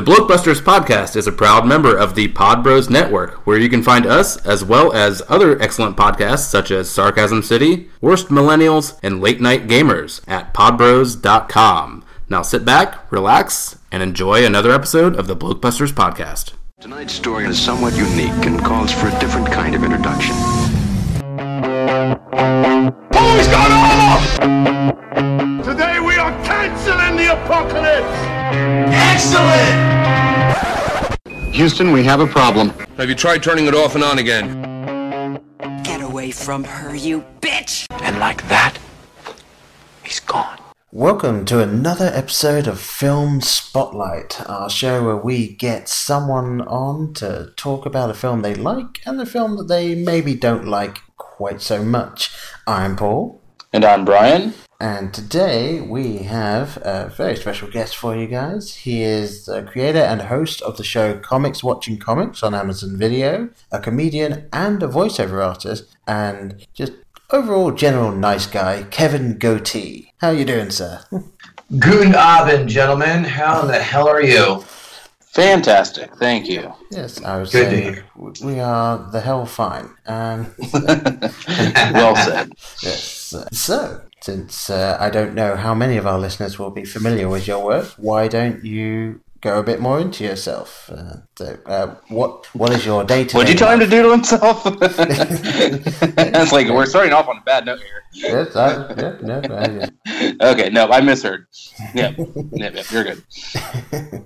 The Blokebusters podcast is a proud member of the Pod Bros Network, where you can find us as well as other excellent podcasts such as Sarcasm City, Worst Millennials, and Late Night Gamers at podbros.com. Now sit back, relax, and enjoy another episode of the Blokebusters podcast. Tonight's story is somewhat unique and calls for a different kind of introduction. Who's gone off? Today we are canceling the apocalypse. Excellent. Houston, we have a problem. Have you tried turning it off and on again? Get away from her, you bitch! And like that, he's gone. Welcome to another episode of Film Spotlight, our show where we get someone on to talk about a film they like and the film that they maybe don't like quite so much. I'm Paul. And I'm Brian. And today we have a very special guest for you guys. He is the creator and host of the show Comics Watching Comics on Amazon Video, a comedian and a voiceover artist, and just overall general nice guy, Kevin Gootee. How you doing, sir? Guten Abend, gentlemen. How in the hell are you? Fantastic, thank you. Yes, I was Good to saying we are the hell fine. Um, well said. Yes. So, since uh, I don't know how many of our listeners will be familiar with your work, why don't you go a bit more into yourself? Uh, so, uh, what what is your day to What'd you tell him to do to himself? it's like we're starting off on a bad note here. Yes, I, yeah, no, I, Okay, no, I misheard. Yeah, yeah, yeah, you're good.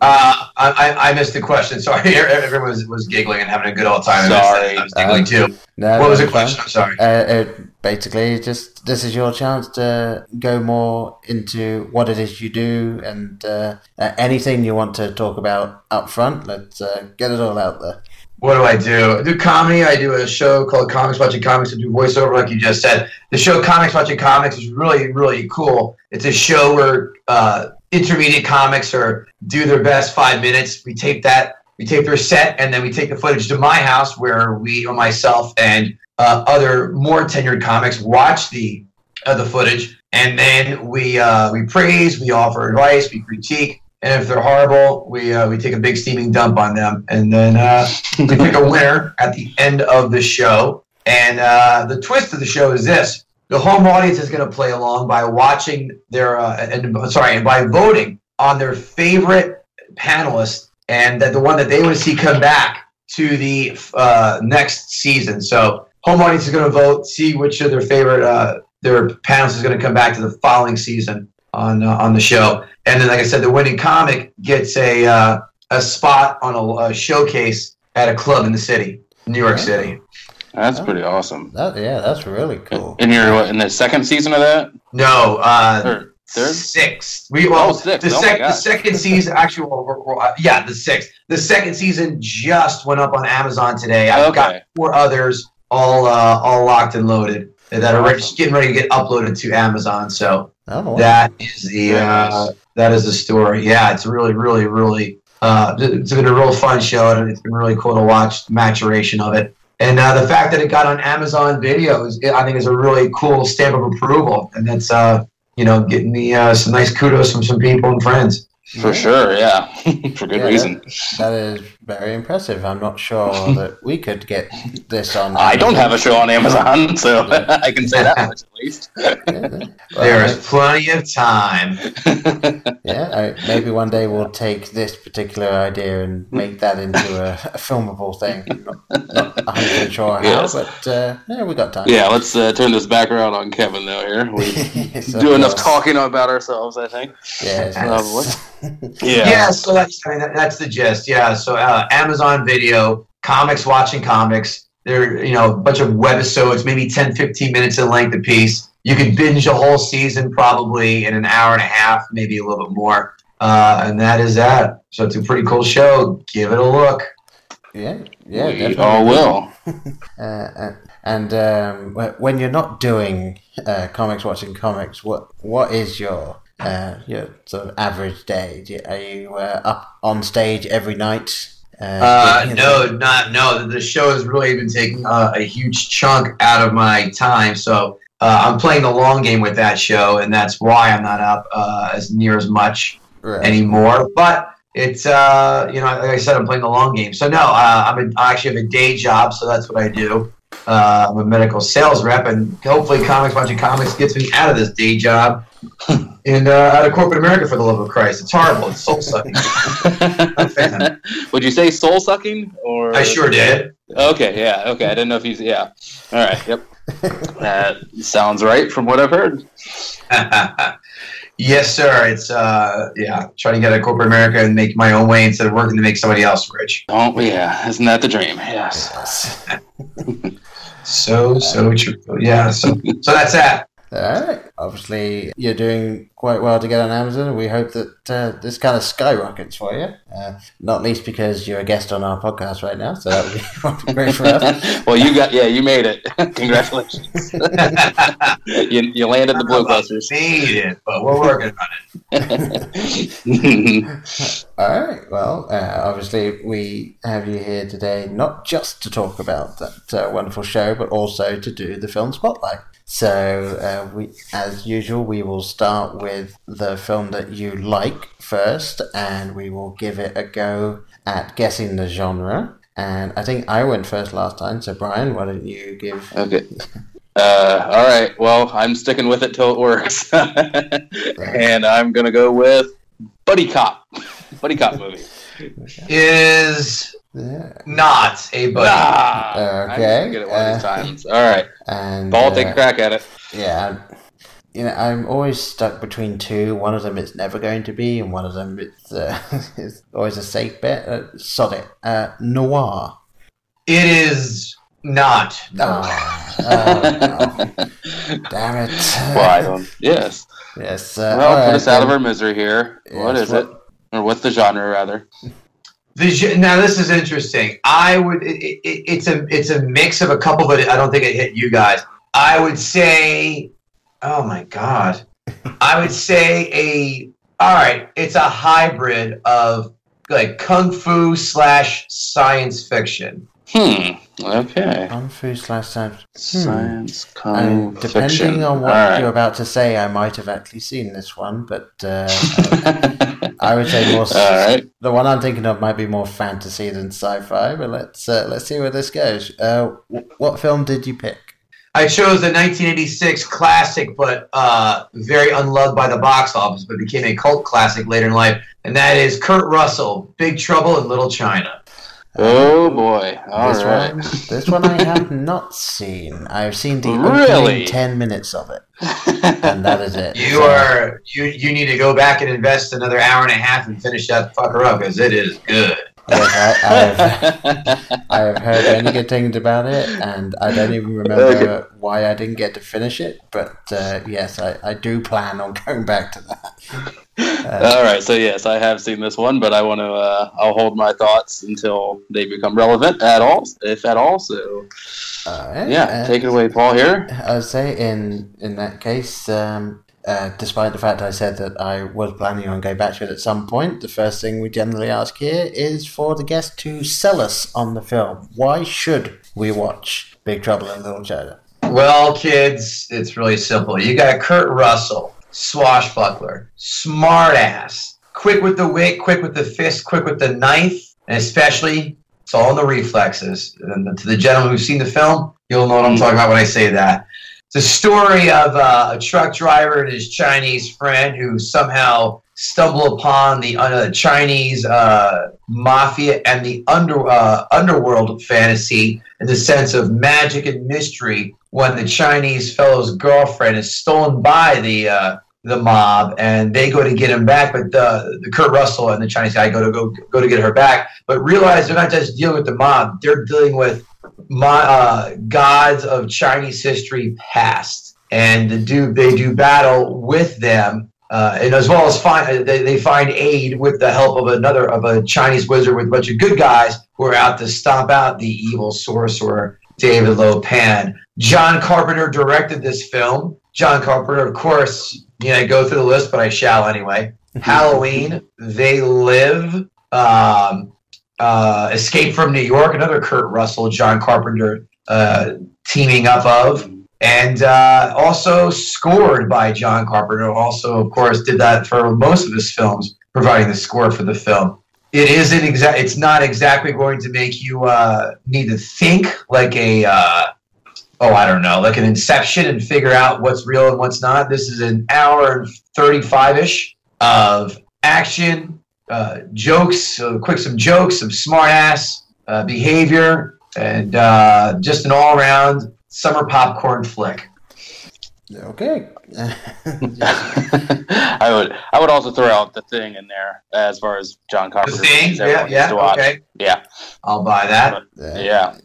Uh, I, I, I missed the question. Sorry, everyone was, was giggling and having a good old time. Sorry. it. I was giggling too. no, What was the question? I'm sorry. Uh, it, basically, just this is your chance to go more into what it is you do and uh, uh, anything you want to talk about up front. Let's uh, get it all out there. What do I do? I do comedy. I do a show called Comics Watching Comics. I do voiceover, like you just said. The show Comics Watching Comics is really, really cool. It's a show where uh, intermediate comics are do their best five minutes. We tape that. We tape their set, and then we take the footage to my house where we, or myself, and uh, other more tenured comics watch the uh, the footage, and then we uh, we praise, we offer advice, we critique, and if they're horrible, we uh, we take a big steaming dump on them, and then uh, we pick a winner at the end of the show. And uh, the twist of the show is this: the home audience is going to play along by watching their uh, and sorry, and by voting on their favorite panelist, and that the one that they want to see come back to the uh, next season. So home audience is going to vote, see which of their favorite uh, their panelists is going to come back to the following season on on the show. And then, like I said, the winning comic gets a uh, a spot on a, a showcase at a club in the city, New York City. That's pretty awesome. That, yeah, that's really cool. And you're what, in the second season of that? No, uh, Or third? sixth. We well, Oh, sixth. the, Oh my sec- the second season actually, well, we're- we're- uh, yeah, the sixth. The second season just went up on Amazon today. I've got four others, all uh, all locked and loaded that are ready, just getting ready to get uploaded to Amazon. So Oh, wow. that is the Very uh, nice. That is the story. Yeah, it's really, really, really. Uh, it's been a real fun show, and it's been really cool to watch the maturation of it. And uh, the fact that it got on Amazon Videos, I think, is a really cool stamp of approval, and that's uh, you know getting me uh, some nice kudos from some people and friends. For sure, yeah. For good Yeah, reason. That is very impressive. I'm not sure that we could get this on. I don't have a show on Amazon, so I can say that much at least. There is plenty of time. Yeah, I, maybe one day we'll take this particular idea and make that into a, a filmable thing. Not, not 100% sure how, Yes. but uh, yeah, we got time. yeah, let's uh, turn this back around on Kevin, though, here. We So, do enough talking about ourselves, I think. Yes, yes. Yeah. Yeah, so that's I mean that, that's the gist. Yeah, so uh, Amazon Video, comics watching comics. They're you know a bunch of webisodes, maybe 10, 15 minutes in length a piece. You could binge a whole season probably in an hour and a half, maybe a little bit more. Uh, and that is that. So it's a pretty cool show. Give it a look. yeah, yeah, we definitely. all will. Uh, uh, and um, when you're not doing uh, comics, watching comics, what what is your uh, your sort of average day? You, are you uh, up on stage every night? Uh, you no, not no. The show has really been taking uh, a huge chunk out of my time. So uh, I'm playing the long game with that show, and that's why I'm not up uh, as near as much Right. anymore. But it's uh, you know, like I said, I'm playing the long game. So no, uh, I'm a, I actually have a day job, so that's what I do. Uh, I'm a medical sales rep, and hopefully, Comics Watching Comics gets me out of this day job and uh, out of corporate America for the love of Christ. It's horrible. It's soul sucking. Would you say soul sucking or? I sure did. Okay, yeah, okay. I didn't know if he's yeah. All right, yep. That sounds right from what I've heard. yes, sir. It's uh, yeah, trying to get out of corporate America and make my own way instead of working to make somebody else rich. Don't we? Yeah, isn't that the dream? Yes. So so true. Yeah. So so that's that. All right. Obviously, you're doing quite well to get on Amazon. We hope that uh, this kind of skyrockets for you. Uh, not least because you're a guest on our podcast right now, so that would be great for us. well, you got yeah, you made it. Congratulations. you, you landed the Blokebusters. Made it, but we're working on it. All right. Well, uh, obviously, we have you here today not just to talk about that uh, wonderful show, but also to do the film spotlight. So, uh, we, as usual, we will start with the film that you like first, and we will give it a go at guessing the genre. And I think I went first last time, so Brian, why don't you give? Okay. Uh, all right. Well, I'm sticking with it till it works, and I'm gonna go with Buddy Cop. Buddy Cop movie. Is Yeah. Not a buddy. Ah, Okay, I get it one of these uh, times. All right. And Paul, take a uh, crack at it. Yeah, I'm- you know, I'm always stuck between two. One of them it's never going to be, and one of them it's, uh, is always a safe bet. Uh, sod it. Uh, noir. It is not. Oh, oh, no. Damn it. Well, Yes. Yes. Uh, Well, put right, us out of our misery here. what Yes, is it? Or what's the genre, rather? The, now this is interesting. I would. It, it, it's a it's a mix of a couple, but I don't think it hit you guys. I would say. Oh my god. I would say a. All right, it's a hybrid of like kung fu slash science fiction. Hmm. Okay. Kung Fu slash science. Science, kung And depending fiction. on what All right. you're about to say, I might have actually seen this one, but uh, I would say more. s- All right. The one I'm thinking of might be more fantasy than sci-fi, but let's uh, let's see where this goes. Uh, what film did you pick? I chose the 1986 classic, but uh, very unloved by the box office, but became a cult classic later in life, and that is Kurt Russell, Big Trouble in Little China. Oh boy. All this right. one, this one I have not seen. I've seen the Really? opening ten minutes of it, and that is it. You So, are you you need to go back and invest another hour and a half and finish that fucker up because it is good. yes, I, I've I have heard only good things about it, and I don't even remember why I didn't get to finish it. But uh, yes, I, I do plan on going back to that. All right. So yes, I have seen this one, but I want to. Uh, I'll hold my thoughts until they become relevant at all, if at all. So right, yeah, uh, take it away, Paul. Here. I would say in in that case, um, uh, despite the fact I said that I was planning on going back to it at some point, the first thing we generally ask here is for the guest to sell us on the film. Why should we watch Big Trouble in Little China? Well, kids, it's really simple. You got Kurt Russell, swashbuckler, smartass, quick with the wit, quick with the fist, quick with the knife, and especially it's all in the reflexes. And to the gentleman who's seen the film, you'll know what I'm talking about when I say that. It's a story of uh, a truck driver and his Chinese friend who somehow stumble upon the uh, Chinese uh, mafia and the under uh, underworld fantasy in the sense of magic and mystery when the Chinese fellow's girlfriend is stolen by the uh, the mob and they go to get him back, but the, the Kurt Russell and the Chinese guy go to go go to get her back, but realize they're not just dealing with the mob; they're dealing with my uh, gods of Chinese history past, and the do they do battle with them. Uh, and as well as find they, they find aid with the help of another of a Chinese wizard with a bunch of good guys who are out to stomp out the evil sorcerer David Lo Pan. John Carpenter directed this film. John Carpenter, of course, you know, I go through the list, but I shall anyway. Halloween, They Live, um, uh, Escape from New York, another Kurt Russell, John Carpenter uh, teaming up of, and uh, also scored by John Carpenter. Also, of course, did that for most of his films, providing the score for the film. it isn't exact. It's not exactly going to make you uh, need to think like a. Uh, oh, I don't know, like an Inception and figure out what's real and what's not. This is an hour and thirty-five ish of action, uh, jokes, uh, quick some jokes, some smart ass uh, behavior, and just an all-around summer popcorn flick. Okay. I would I would also throw out the thing in there as far as John The thing, yeah, yeah, to watch. okay, Yeah, I'll buy that. yeah,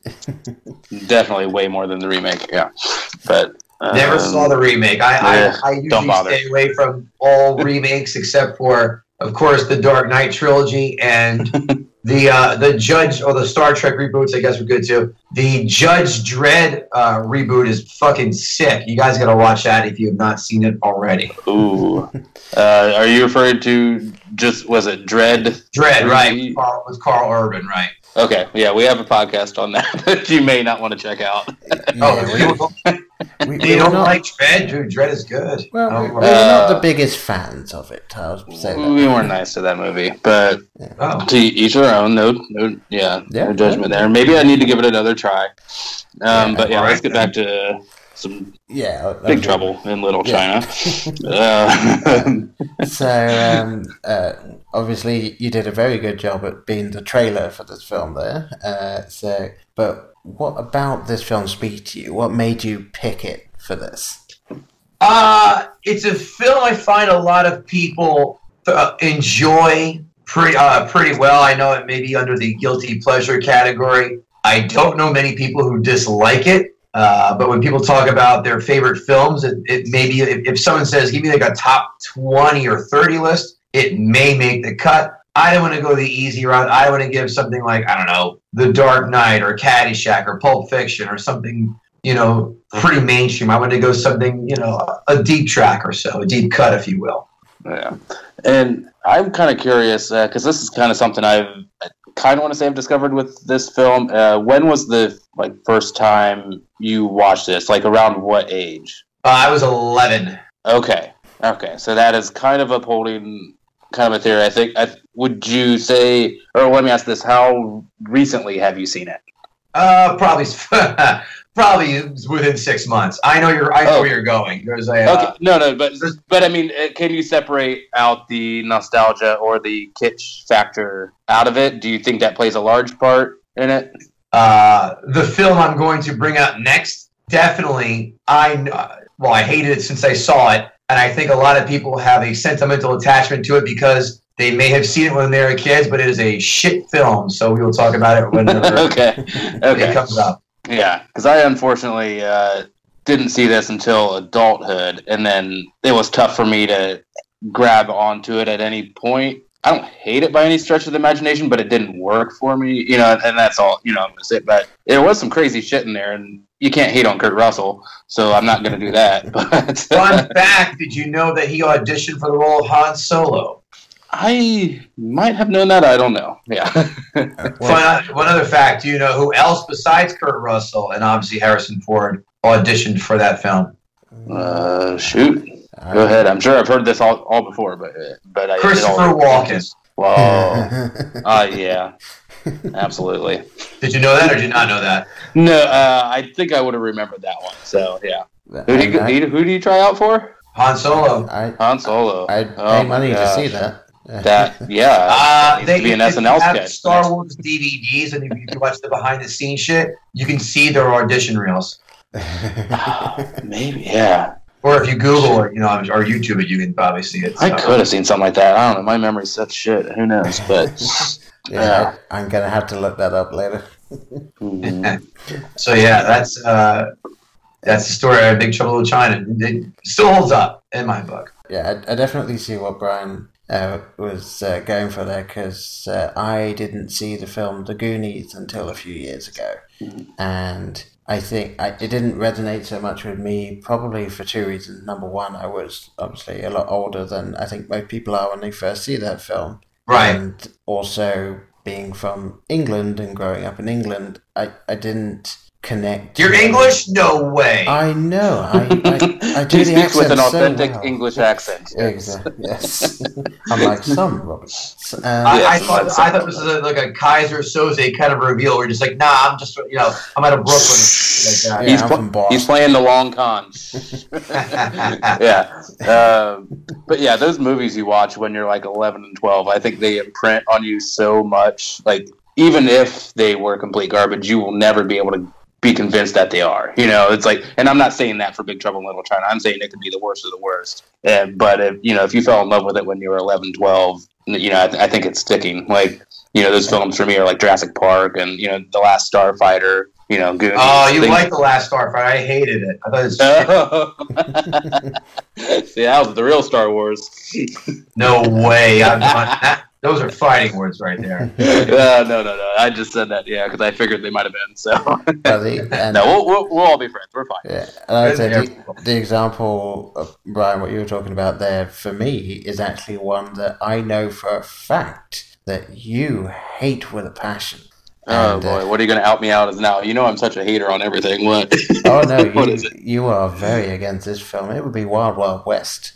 definitely way more than the remake. Yeah, but um, Never saw the remake. I, yeah, I, I don't usually bother. stay away from all remakes except for, of course, the Dark Knight trilogy and the uh, the Judge or the Star Trek reboots. I guess were good too. The Judge Dredd uh, reboot is fucking sick. You guys got to watch that if you have not seen it already. Ooh, uh, are you referring to just was it Dread? Dredd, right? Re- With Carl, with Karl Urban, right? Okay, yeah, we have a podcast on that that you may not want to check out. Oh, Yeah, you we- don't, we, don't not, like Dredd, dude? Dredd is good. well, Oh, we- we're not the biggest fans of it. I'll say that. We weren't nice to that movie, but Oh. to each their own. No, no, yeah, Yeah, no judgment there. Maybe I need to give it another try. Um, Yeah, but yeah, alright let's get back to some Yeah. I- I big mean- trouble in Little Yeah. China. uh, So, um, uh, obviously, you did a very good job at being the trailer for this film there. Uh, so, but what about this film speak to you? What made you pick it for this? Uh, it's a film I find a lot of people uh, enjoy pretty uh, pretty well. I know it may be under the guilty pleasure category. I don't know many people who dislike it. Uh, but when people talk about their favorite films, it, it maybe if, if someone says, "Give me like a top twenty or 30 list," it may make the cut. I don't want to go the easy route. I want to give something like I don't know, The Dark Knight or Caddyshack or Pulp Fiction or something you know, pretty mainstream. I want to go something, you know, a deep track or so, a deep cut, if you will. yeah, and I'm kind of curious because this is kind of something I've kind of want to say I've discovered with this film. Uh, when was the like first time you watched this? Like around what age? Uh, I was 11. Okay. Okay. So that is kind of upholding kind of a theory. I think. I, would you say, or let me ask this: How recently have you seen it? Uh, probably, probably within six months. I know you're. I know Oh. where you're going. There's a. Uh, Okay. No, no, but but I mean, uh, can you separate out the nostalgia or the kitsch factor out of it? Do you think that plays a large part in it? Uh, the film I'm going to bring up next, definitely, I well, I hated it since I saw it, and I think a lot of people have a sentimental attachment to it because they may have seen it when they were kids, but it is a shit film. So we will talk about it whenever okay. it comes up. Yeah, because I unfortunately uh, didn't see this until adulthood, and then it was tough for me to grab onto it at any point. I don't hate it by any stretch of the imagination, but it didn't work for me, you know, and that's all, you know, I'm gonna say. But there was some crazy shit in there, and you can't hate on Kurt Russell, so I'm not gonna do that. But Fun fact: Did you know that he auditioned for the role of Han Solo? I might have known that. I don't know. Yeah. Fun, one other fact: Do you know who else besides Kurt Russell and obviously Harrison Ford auditioned for that film? uh, shoot. Go ahead. I'm sure I've heard this all, all before, but but I Christopher all- Walken. Whoa. Oh yeah. Absolutely. Did you know that, or did you not know that? No, uh, I think I would have remembered that one. So yeah. Who do you I, who do you try out for? Han Solo. I, Han Solo. I'd Oh pay my money to see that. That yeah. Uh, needs they to be an if you SNL have sketch. Star Wars DVDs, and if you watch the behind the scenes shit, you can see their audition reels. Maybe yeah. Or if you Google or you know or YouTube it, you can probably see it. I could have seen something like that. I don't know. My memory's such shit. Who knows? But yeah, I, I'm gonna have to look that up later. mm, So yeah, that's uh, that's the story of Big Trouble in China. It still holds up in my book. Yeah, I, I definitely see what Brian uh, was uh, going for there because uh, I didn't see the film The Goonies until a few years ago, and I think I, it didn't resonate so much with me. Probably for two reasons. Number one, I was obviously a lot older than I think most people are when they first see that film, Right. and also being from England and growing up in England, I, I didn't connect. You're English? No way. I know. I, I, I do he the speaks with accent an so authentic well. English accent. Exactly. Yes. Unlike some Roberts. Um, I, I thought I thought this was a, like a Keyser Söze kind of reveal. We're just like, nah, I'm just you know, I'm out of Brooklyn. Like Yeah, he's, I'm pl- he's playing the long con. yeah. Um, but yeah, those movies you watch when you're like 11 and 12, I think they imprint on you so much. Like, even if they were complete garbage, you will never be able to be convinced that they are. You know, it's like, and I'm not saying that for Big Trouble in Little China. I'm saying it could be the worst of the worst. And, but if, you know, if you fell in love with it when you were 11, 12, you know, I, th- I think it's sticking. Like, you know, those films for me are like Jurassic Park and, you know, The Last Starfighter, you know, Goonies. oh, you things- like the last Starfighter? I hated it. I thought it's See, that was the real Star Wars. no way. I'm not, those are fighting words right there. uh, no, no, no. I just said that, yeah, because I figured they might have been. So, and- no, we'll, we'll, we'll all be friends. We're fine. Yeah, and I would say the, the example of Brian, what you were talking about there, for me, is actually one that I know for a fact that you hate with a passion. Oh And, uh, boy, what are you going to out me out as now? You know I'm such a hater on everything. What? Oh no, what you, is it? you are very against this film. It would be Wild Wild West.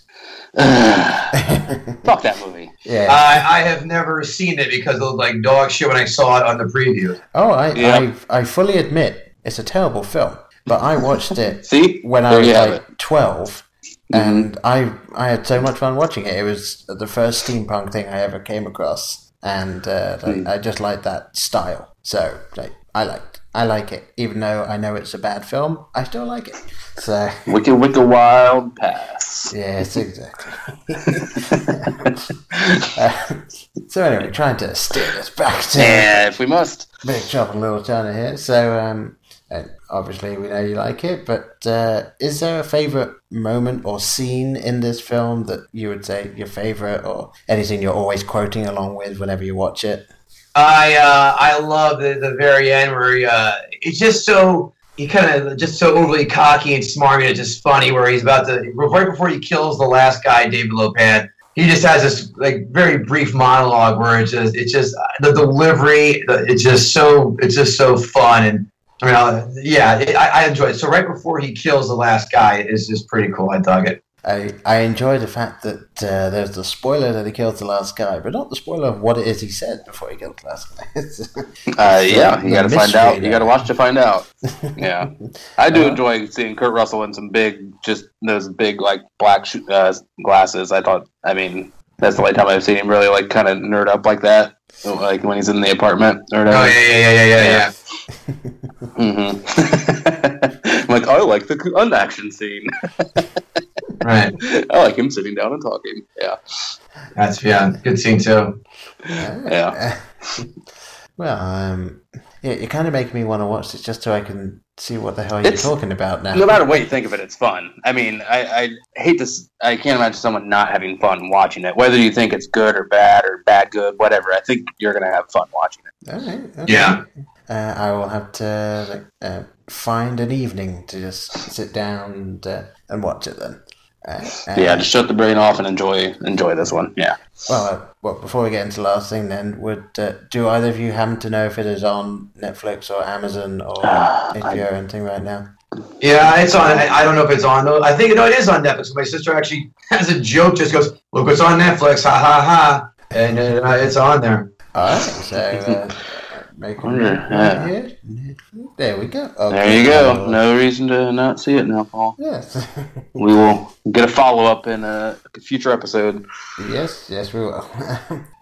Fuck that movie. Yeah. I, I have never seen it because it looked like dog shit when I saw it on the preview. oh, I, Yeah. I I fully admit it's a terrible film, but I watched it See, when I was you have like 12 and I I had so much fun watching it. It was the first steampunk thing I ever came across, and uh, like, I just like that style. So like, I like I like it, even though I know it's a bad film. I still like it. So Wicked, wicked, wild pass. yes, exactly. Uh, so anyway, trying to steer this back to Yeah, if we must. Big Trouble Little China here. So, um, and obviously we know you like it, but uh, is there a favourite moment or scene in this film that you would say your favourite, or anything you're always quoting along with whenever you watch it? I uh, I love the, the very end where he, uh, it's just so he kind of just so overly cocky and smarmy. It's just funny where he's about to right before he kills the last guy, David Lo Pan. He just has this like very brief monologue where it's just it's just the delivery. It's just so it's just so fun and. I mean, uh, yeah, I, I enjoy it. So right before he kills the last guy is just pretty cool. I dug it. I, I enjoy the fact that uh, there's the spoiler that he kills the last guy, but not the spoiler of what it is he said before he killed the last guy. It's- Uh, yeah, the you got to find mystery out. You got to watch to find out. Yeah, I do Uh, enjoy seeing Kurt Russell in some big, just those big like black sh- uh, glasses. I thought, I mean, that's the only time I've seen him really like kind of nerd up like that, like when he's in the apartment or Oh whatever. yeah, yeah, yeah, yeah, yeah. hmm I'm like, I like the unaction scene. Right. I like him sitting down and talking. Yeah, That's yeah, good scene too. yeah. well, um, yeah, you're kind of making me want to watch this just so I can see what the hell you're It's- talking about now. No matter what you think of it, it's fun. I mean, I, I hate this. I can't imagine someone not having fun watching it. Whether you think it's good or bad or bad good, whatever. I think you're gonna have fun watching it. All right, okay. Yeah. Uh, I will have to like, uh, find an evening to just sit down and, uh, and watch it then. Uh, uh, Yeah, just shut the brain off and enjoy enjoy this one. Yeah. Well, uh, well, before we get into the last thing, then, would uh, do either of you happen to know if it is on Netflix or Amazon or HBO or anything right now? Yeah, it's on. I, I don't know if it's on though. I think no, it is on Netflix. My sister actually has a joke. Just goes, "Look, it's on Netflix." Ha ha ha! And uh, it's on there. All right, so uh, make a Wonder, yeah. right There we go. There you go. No reason to not see it now, Paul. Yes, We will get a follow up in a future episode. yes, yes, we will.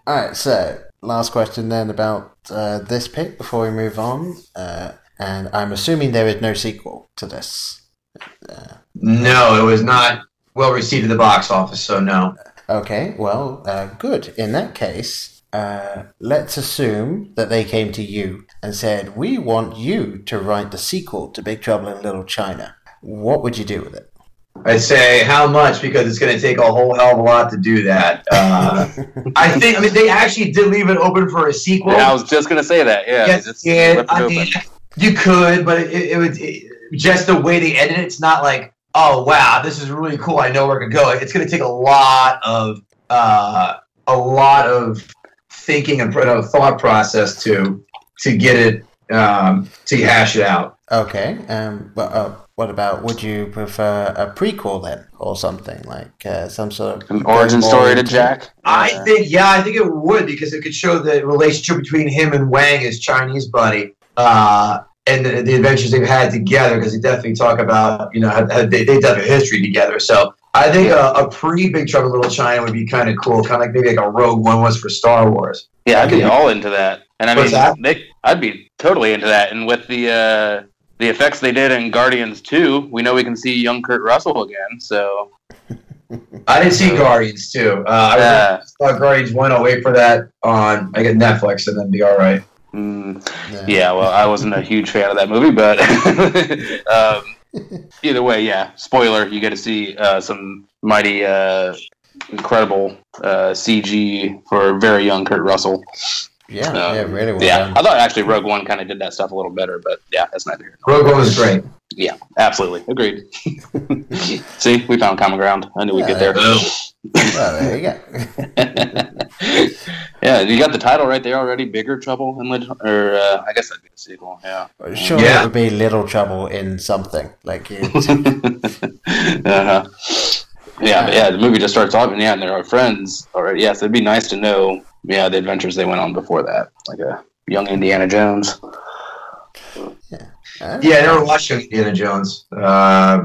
All right, so last question then about uh, this pick before we move on, uh, and I'm assuming there is no sequel to this. No, it was not well received at the box office, so no. Okay, well, uh, good. In that case, uh, let's assume that they came to you and said, "We want you to write the sequel to Big Trouble in Little China." What would you do with it? I say how much because it's going to take a whole hell of a lot to do that. Uh, I think. I mean, they actually did leave it open for a sequel. I was just gonna say that. Yeah. Yes, just yeah, I open. mean, you could, but it, it would it, just the way they edit it. It's not like, oh wow, this is really cool. I know where it could go. It's going to take a lot of uh, a lot of thinking and uh, thought process to to get it um, to hash it out. Okay. Um. But uh, what about? Would you prefer a prequel then, or something like uh, some sort of An origin story to Jack. I Yeah. think, yeah, I think it would because it could show the relationship between him and Wang, his Chinese buddy, uh, and the, the adventures they've had together. Because they definitely talk about, you know, had, had, they they have done a history together. So I think a, a pre Big Trouble in Little China would be kind of cool, kind of like maybe like a Rogue One was for Star Wars. Yeah, I'd be all into that. And I mean, What's that? they, I'd be totally into that. And with the uh, the effects they did in Guardians 2, we know we can see young Kurt Russell again. So I didn't see Guardians too. Uh, I uh, saw Guardians one. I'll wait for that on I get Netflix and then be all right. mm, yeah, well, I wasn't a huge fan of that movie, but um, either way, yeah. Spoiler: you get to see uh, some mighty, uh, incredible uh, CG for very young Kurt Russell. Yeah. Uh, yeah. Really well yeah, done. I thought actually Rogue One kind of did that stuff a little better, but yeah, that's not here. Rogue One was great. Yeah, absolutely. Agreed. See, we found common ground. I knew we'd get there. Well, there you go. yeah, you got the title right there already. Bigger Trouble in Little, or uh, I guess that'd be the sequel. Yeah. Sure, Yeah. it would be little trouble in something like uh-huh. Yeah, yeah. The movie just starts off, and yeah, and they're friends already. Yes, it'd be nice to know. Yeah, the adventures they went on before that, like a young Indiana Jones. Uh, Yeah, I never watched young Indiana Jones. Uh,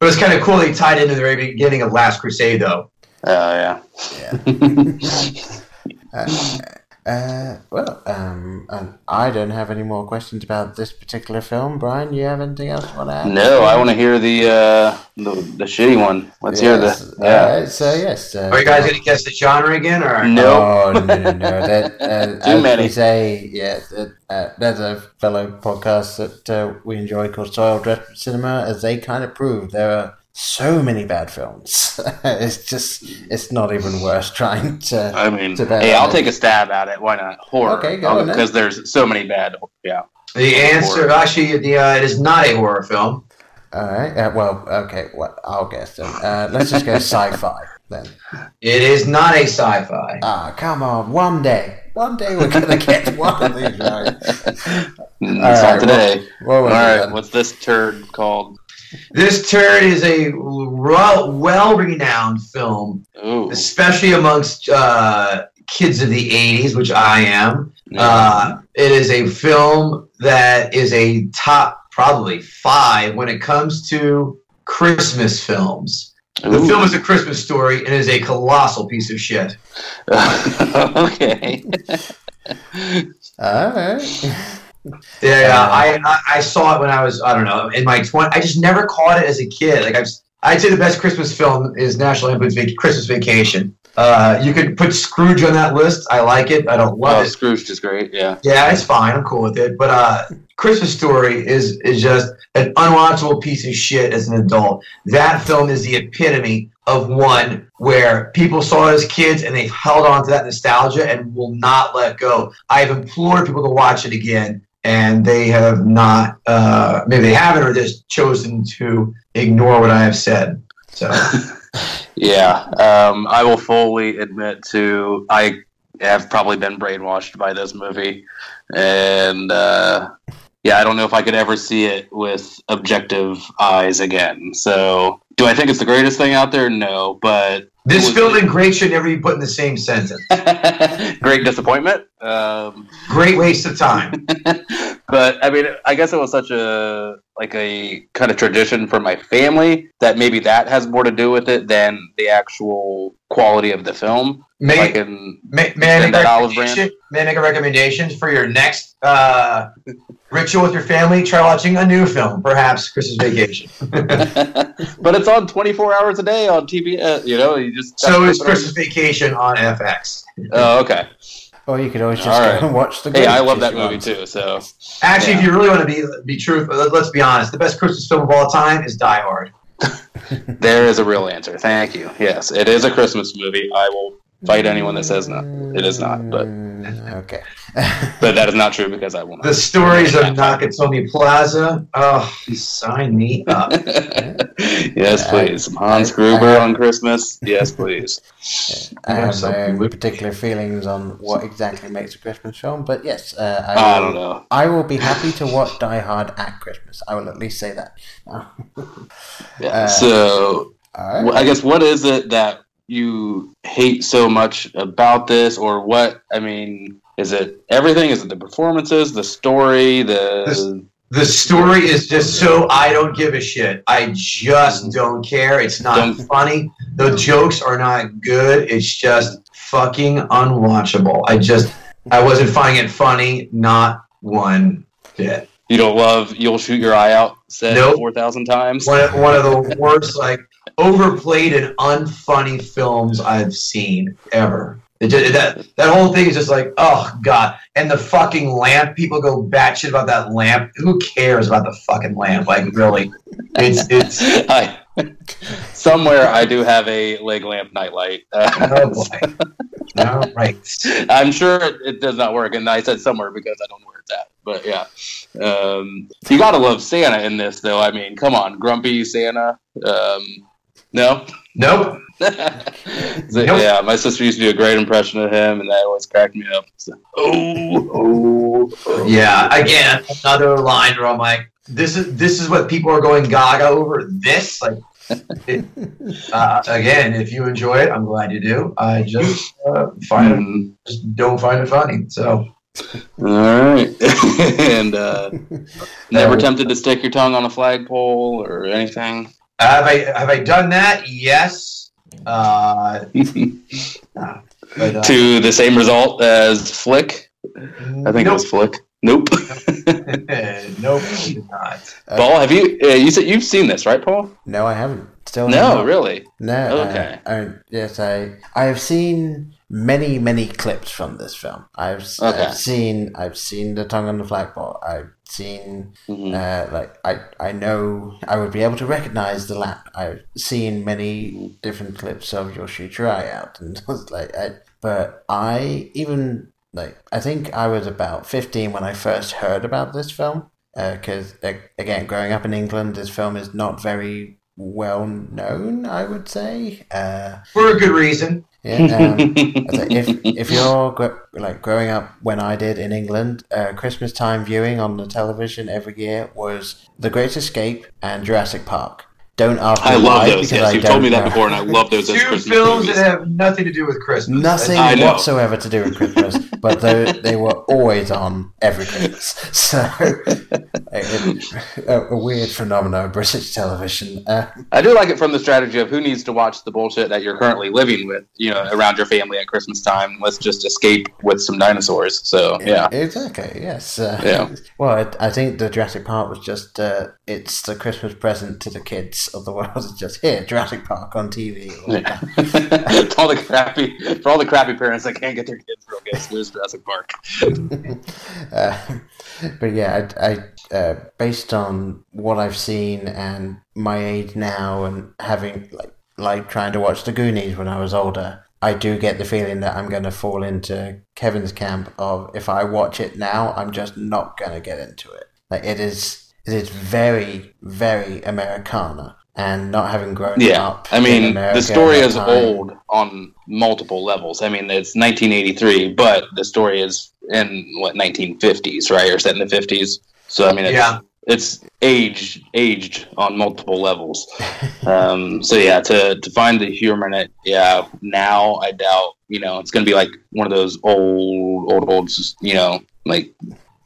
it was kind of cool. They tied into the very beginning of Last Crusade, though. Uh, Yeah. yeah. Uh, uh, well, um, and I don't have any more questions about this particular film. Brian, you have anything else you want to add? no, I want to hear the uh, the the shitty one. Let's hear Yes, the yeah. Uh, so yes. Uh, Are you guys going to guess the genre again, or No. Oh no no no! That, uh, Too as many. we say, yeah, that, uh, there's a fellow podcast that uh, we enjoy called Soil Dress Cinema. As they kind of prove, there are so many bad films. it's just, it's not even worth trying to. I mean, to bet hey, I'll it. take a stab at it. Why not? Horror. Okay, go on then. Because there's so many bad. Yeah. The answer, actually, the uh, it is not a horror film. All right. Uh, well, okay. Well, I'll guess then. Uh, let's just go sci-fi then. It is not a sci-fi. Ah, come on. One day, one day we're gonna get one of these right. All it's right, not today. What All was it right. then? What's this turd called? This turd is a well- well-renowned film, Ooh. especially amongst uh, kids of the '80s, which I am. Uh, it is a film that is a top, probably five when it comes to Christmas films. The film is a Christmas story and is a colossal piece of shit. okay. All right. Yeah, Uh, I, I I saw it when I was I don't know in my twenty. I just never caught it as a kid. Like I've, I'd say the best Christmas film is National Lampoon's Vac- Christmas Vacation. Uh, you could put Scrooge on that list. I like it. I don't Oh, love it. Scrooge is great. Yeah. Yeah, it's fine. I'm cool with it. But uh, Christmas Story is is just an unwatchable piece of shit as an adult. That film is the epitome of one where people saw it as kids and they've held on to that nostalgia and will not let go. I've implored people to watch it again, and they have not. Uh, maybe they haven't, or just chosen to ignore what I have said. So. Yeah. Um, I will fully admit to I have probably been brainwashed by this movie, and uh, yeah, I don't know if I could ever see it with objective eyes again. So, do I think it's the greatest thing out there? No, but This film and great should never be put in the same sentence. great disappointment. Um, Great waste of time. but I mean, I guess it was such a like a kind of tradition for my family that maybe that has more to do with it than the actual quality of the film. May, Like in may, may, I make a olive brand. recommendation? may I make a recommendation for your next uh, ritual with your family? Try watching a new film, perhaps Christmas Vacation. but it's on 24 hours a day on TV. Uh, you know, you just so is. Christmas Vacation on FX. Oh, okay. Or you could always just All go and watch the. Hey, I love that movie too. So Actually, Yeah. if you really want to be be truthful, let- let's be honest. The best Christmas film of all time is Die Hard. there is a real answer. Thank you. Yes, it is a Christmas movie. I will fight anyone that says no. It is not, but okay. But that is not true because I will not. The stories of Nakatomi Plaza. Oh, sign me up. Yes, please. Some Hans I- Gruber I- on Christmas. Yes, please. I have my something own with- particular feelings on what exactly makes a Christmas film, but yes, uh, I, I will, don't know. I will be happy to watch Die Hard at Christmas. I will at least say that. Yeah. Uh, so All right. Well, I guess what is it that you hate so much about this, or what? I mean, is it everything? Is it the performances, the story, the? This- The story is just so I don't give a shit. I just don't care. It's not Don't- funny. The jokes are not good. It's just fucking unwatchable. I just I wasn't finding it funny. Not one bit. you don't love. You'll shoot your eye out. Said Nope. four thousand times. One of, one of the worst, like overplayed and unfunny films I've seen ever. Just, that that whole thing is just like, oh god! And the fucking lamp. People go batshit about that lamp. Who cares about the fucking lamp? Like really, it's it's. I, somewhere I do have a leg lamp nightlight. Uh, Oh boy. All right. I'm sure it, it does not work, and I said somewhere because I don't know where it's at. But yeah, um, you gotta love Santa in this, though. I mean, come on, grumpy Santa. Um, no. Nope. So, Nope. Yeah, my sister used to do a great impression of him, and that always cracked me up. So, oh, oh, oh. Yeah. Again, another line where I'm like, this is this is what people are going gaga over. This like. It, uh, again, if you enjoy it, I'm glad you do. I just uh, find Mm, just don't find it funny. So all right, and uh, never tempted to stick your tongue on a flagpole or anything. have I have I done that? Yes. Uh, but, uh, to the same result as Flick. I think it was Flick. Nope. nope, I did not. Paul, have you? Uh, you said you've seen this, right, Paul? No, I haven't. Still No, not. really. No. Okay. I, I, yes, I I have seen many many clips from this film. I've, Okay. I've seen I've seen the tongue on the flagpole. I've seen Mhm. uh, like I I know I would be able to recognize the lamp. I've seen many different clips of your shoot your eye out and like I, but I even like I think I was about fifteen when I first heard about this film because again growing up in England this film is not very well known I would say. Uh, For a good reason. Yeah, um, if if you're gr- like growing up when I did in England, uh, Christmas time viewing on the television every year was The Great Escape and Jurassic Park. Don't ask me I love why, those. because Yes, I you've told me that know. before, and I love those as Two Christmas films movies. that have nothing to do with Christmas. Nothing I know. whatsoever to do with Christmas, but they, they were always on every Christmas. So, a, a weird phenomenon of British television. Uh, I do like it from the strategy of who needs to watch the bullshit that you're currently living with, you know, around your family at Christmas time. Let's just escape with some dinosaurs. So yeah, Exactly. Yes. Uh, Yeah. Well, it, I think the Jurassic Park was just uh, it's the Christmas present to the kids of the world. is just here, Jurassic Park on TV. yeah. For all the crappy for all the crappy parents that can't get their kids real gifts. Here's Jurassic Park. Uh, but yeah, I, I uh, based on what I've seen and my age now, and having like like trying to watch the Goonies when I was older, I do get the feeling that I'm going to fall into Kevin's camp of if I watch it now, I'm just not going to get into it. Like it is, it is very, very Americana, and not having grown Yeah, up. I in mean America the story is time- old on multiple levels. I mean it's 1983, but the story is in what 1950s, right, or set in the 50s. So I mean, it's, Yeah. it's aged aged on multiple levels. um, so yeah, to to find the humor in it, yeah, now I doubt you know it's gonna be like one of those old old old you know like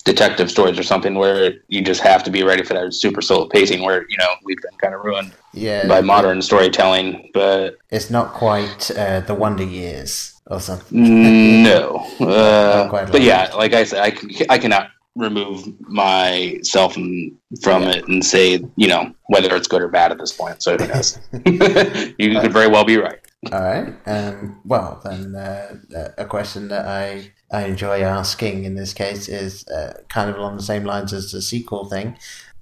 detective stories or something where you just have to be ready for that super slow pacing where you know we've been kind of ruined Yeah, by modern storytelling but It's not quite uh, the Wonder Years or something. no uh, but yeah like i said I, I cannot remove myself from, from it and say you know whether it's good or bad at this point so who knows you could very well be right All right. Um, well, then uh, uh, a question that I I enjoy asking in this case is uh, kind of along the same lines as the sequel thing.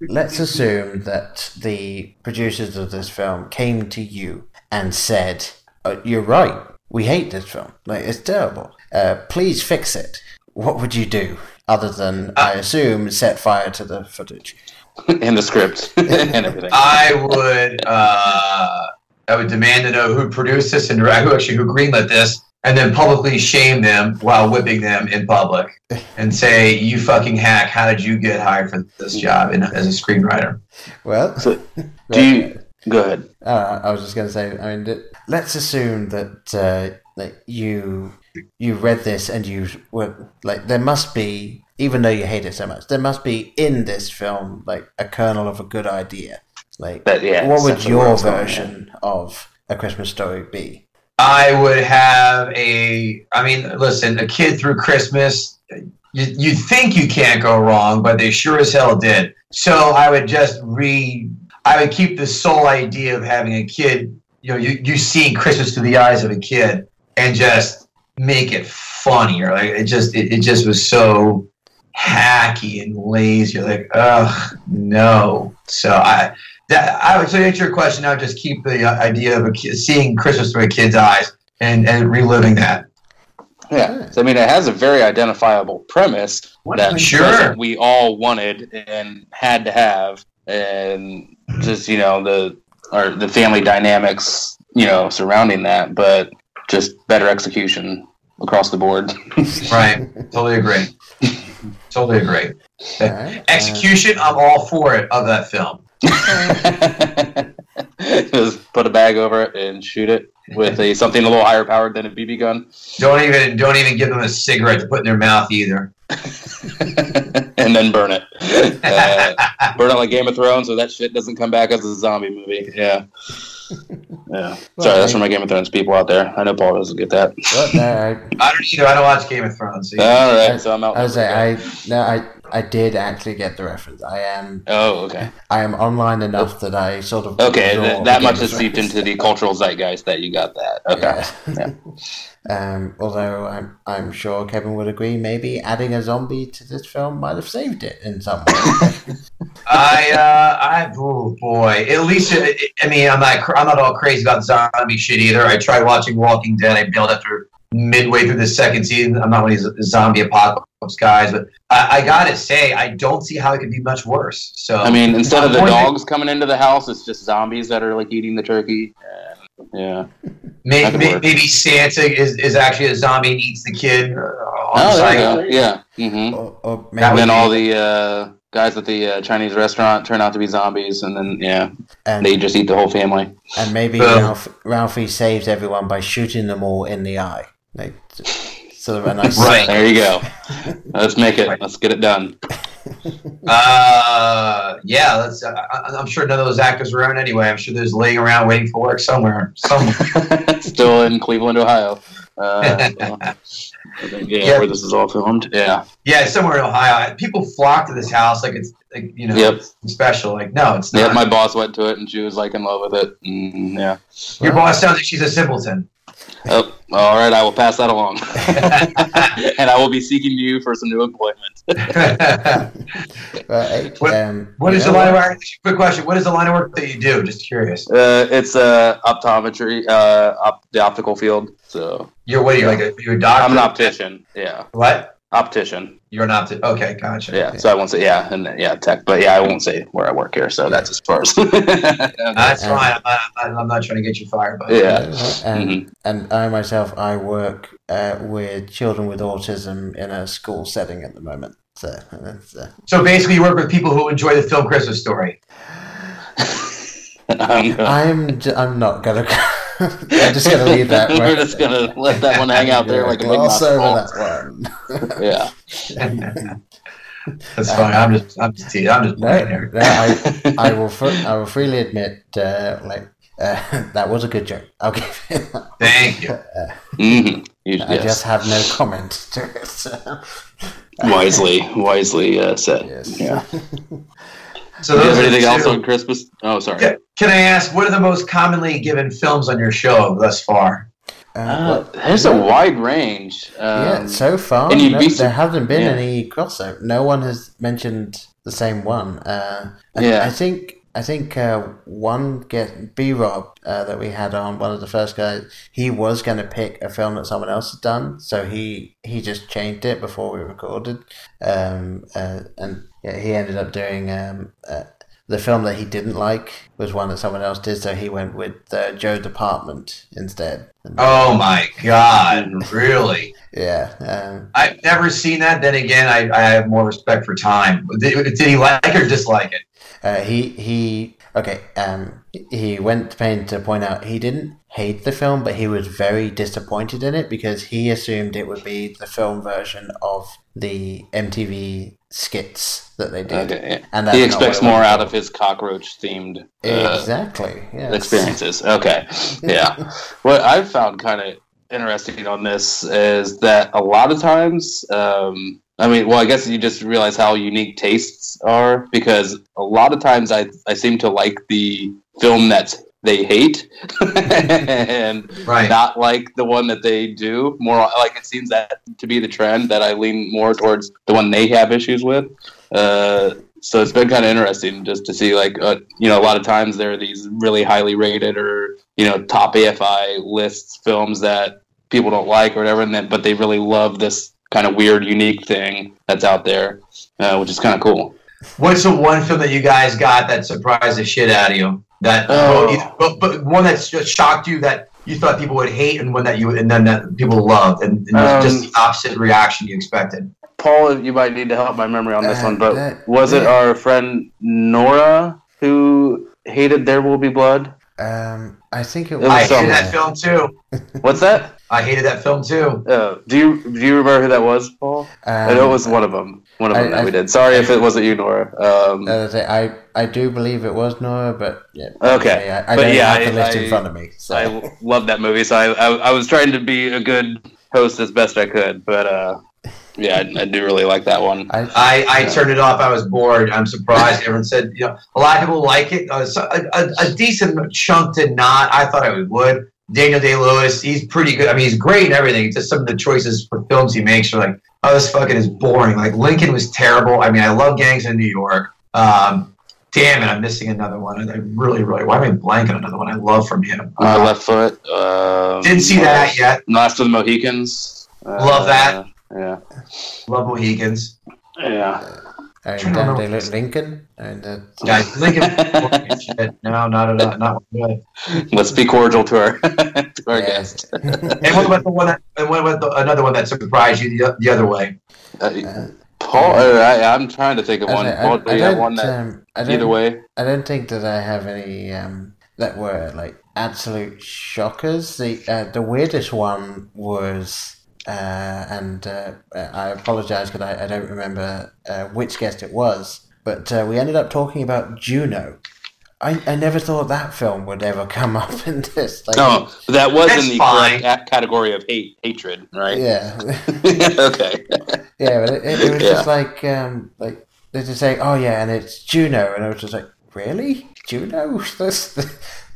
Let's assume that the producers of this film came to you and said, uh, "You're right. We hate this film. Like it's terrible. Uh, please fix it." What would you do other than, I assume, set fire to the footage? in the script and everything. I would uh, I would demand to know who produced this and who actually who greenlit this, and then publicly shame them while whipping them in public and say, "You fucking hack! How did you get hired for this job in, as a screenwriter?" Well, Do you go ahead? Uh, I was just going to say. I mean, let's assume that uh, like you you read this and you were like, there must be, even though you hate it so much, there must be in this film like a kernel of a good idea. Like, That- yeah, what would your it's going, yeah. version of a Christmas story be? I would have a. I mean, listen, a kid through Christmas. You you think you can't go wrong, but they sure as hell did. So I would just re. I would keep the sole idea of having a kid. You know, you you seeing Christmas through the eyes of a kid, and just make it funnier. Like it just it, it just was so hacky and lazy. You're like, ugh, no. So I that I would so to answer your question. I would just keep the uh, idea of a kid, seeing Christmas through a kid's eyes and and reliving that. Yeah. So, I mean, it has a very identifiable premise that Sure. we all wanted and had to have, and just you know the or the family dynamics, you know, surrounding that, but just better execution across the board. Right. totally agree. totally agree. Alright, Execution, I'm all for it of that film. just put a bag over it and shoot it with a something a little higher powered than a BB gun, Don't even don't even give them a cigarette to put in their mouth either. and then burn it. Uh, burn it like Game of Thrones, so that shit doesn't come back as a zombie movie. Yeah. Yeah. Sorry, that's for my Game of Thrones people out there. I know Paul doesn't get that. Well, no, I, I don't either. I don't watch Game of Thrones. so- All right, so I'm out. I was say I no, I I did actually get the reference. I am Oh, okay. I am online enough that I sort of Okay, absorb th- that much of has seeped into the cultural zeitgeist that you got that. Okay. Yeah. um, although I'm, I'm sure Kevin would agree, maybe adding a zombie to this film might have saved it in some way. I, uh, I, oh boy. At least, it, it- I mean, I'm not, I'm not all crazy about zombie shit either. I tried watching Walking Dead. I bailed after midway through the second season. I'm not one of these zombie apocalypse guys, but I, I gotta say, I don't see how it could be much worse. So, I mean, instead of the dogs coming into the house, it's just zombies that are like eating the turkey. Yeah. may, that could may, work. maybe Santa is, is actually a zombie and eats the kid. Uh, on Oh, there you go. Yeah. hmm or, or And then all the uh, guys at the uh, Chinese restaurant turn out to be zombies, and then yeah, and, they just eat the whole family. and maybe Uh. Ralph, Ralphie saves everyone by shooting them all in the eye. Like, sort of a nice Right. There you go. Let's make it. Let's get it done. Uh, yeah, that's, uh, I, I'm sure none of those actors are around anyway. I'm sure there's laying around waiting for work somewhere. Somewhere. Still in Cleveland, Ohio. Uh, so, yeah, Yeah. where this is all filmed. Yeah. Yeah, somewhere in Ohio. People flock to this house like it's like you know Yep. special. Like no, it's not. Yeah, not. my boss went to it and she was like in love with it. Mm, yeah. Your boss sounds like she's a simpleton. Oh, all right. I will pass that along, and I will be seeking you for some new employment. Right, What- um, what you is the know line of work? Quick question: What is the line of work that you do? Just curious. Uh, it's uh, optometry, uh, op- the optical field. So You're what? Are you like a you're a doctor? I'm an optician. Yeah, What? Optician. You're an optician. Okay, gotcha. Yeah. So I won't say yeah, and yeah, tech. But yeah, I won't say where I work here. So that's as far as. That's fine. I'm not, I'm not- trying to get you fired, but yeah. And, Mhm. and I myself, I work uh, with children with autism in a school setting at the moment. So uh, So basically, you work with people who enjoy the film Christmas Story. I'm gonna- I'm j- I'm not gonna. I'm just gonna leave that. We're just gonna let that one hang out there Yeah, like a big gloss mouse over ball. that one. Yeah. That's fine. I'm just, I'm just. I'm just No, here. no, I, I will. Fr- I will freely admit, uh, like uh, that was a good joke. I'll give it. That. Thank you. hmm You, I yes. just have no comment to it. So. wisely, wisely uh, said. Yes. Yeah. So Do you those have anything else on Christmas? Oh, sorry. Can, can I ask what are the most commonly given films on your show thus far? Uh, Uh, there's a wide range. Um, yeah, so far and no, be there sur- hasn't been yeah. any crossover. No one has mentioned the same one. Uh, Yeah. I think I think uh, one get B Rob uh, that we had on one of the first guys. He was going to pick a film that someone else had done, so he he just changed it before we recorded, um, uh, and yeah, he ended up doing um, uh, the film that he didn't like was one that someone else did, so he went with uh, Joe's Apartment instead. Oh my god, really? yeah, um, I've never seen that. Then again, I, I have more respect for time. Did, did he like or dislike it? Uh, he he okay. Um, he went to pain to point out he didn't hate the film, but he was very disappointed in it because he assumed it would be the film version of the MTV skits that they did. Okay. And he expects more out of his cockroach themed uh, exactly. Yeah. experiences. Okay. Yeah. what I've found kind of interesting on this is that a lot of times, um, I mean, well, I guess you just realize how unique tastes are because a lot of times I, I seem to like the film that they hate and Right. not like the one that they do. More like it seems that to be the trend that I lean more towards the one they have issues with. Uh, so it's been kind of interesting just to see like uh, you know a lot of times there are these really highly rated or you know top AFI lists films that people don't like or whatever, and then but they really love this kind of weird, unique thing that's out there, uh, which is kind of cool. What's the one film that you guys got that surprised the shit out of you? That, Oh. but, but one that's just shocked you that you thought people would hate, and one that you and then that people loved, and, and Um, just the opposite reaction you expected. Paul, you might need to help my memory on this Uh, one, but that- was it our friend Nora who hated There Will Be Blood? Um, I think it It was. was I hated that film too. What's that? I hated that film too. Uh, do you do you remember who that was, Paul? I know it was one of them. One of Um, I- them that I- we did. Sorry if it wasn't you, Nora. Um, I, I I do believe it was Nora, but yeah. Okay. yeah, I, I But don't yeah, have the I- list in I- front of me. So. I love that movie, so I, I I was trying to be a good host as best I could, but uh, yeah, I, I do really like that one. I, I, I turned it off. I was bored. I'm surprised. Everyone said, you know, a lot of people like it. Uh, so- a, a, a decent chunk did not. I thought I would. Daniel Day Lewis, he's pretty good. I mean, he's great and everything. It's just some of the choices for films he makes are like, oh, this fucking is boring. Like Lincoln was terrible. I mean, I love Gangs in New York. Um, damn it, I'm missing another one. I really, really. Why am I blanking another one I love from him? My Uh, left foot. Um, Didn't see that yet. Last of the Mohicans. Uh, Love that. Yeah. Love Mohicans. Yeah. I trying to Dan remember- Day Lincoln. And, uh, Guys, Lincoln. No, not at all. Not good. Let's be cordial to our to our yeah. guest. And what about the one that? And what about the, another one that surprised you the, the other way? Uh, Paul, uh, I, I'm trying to think of I one. don't- I- Paul, do I you have don't, one that um, I don't- either way? I don't think that I have any um, that were like absolute shockers. The uh, the weirdest one was, uh, and uh, I apologize because I, I don't remember uh, which guest it was, but uh, we ended up talking about Juno. I, I never thought that film would ever come up in this. Like, No, that was in the fine. correct category of hate, hatred, right? Yeah, okay. yeah, but it, it, it was Yeah. just like um, like they just say, oh yeah, and it's Juno, and I was just like, really, Juno? That's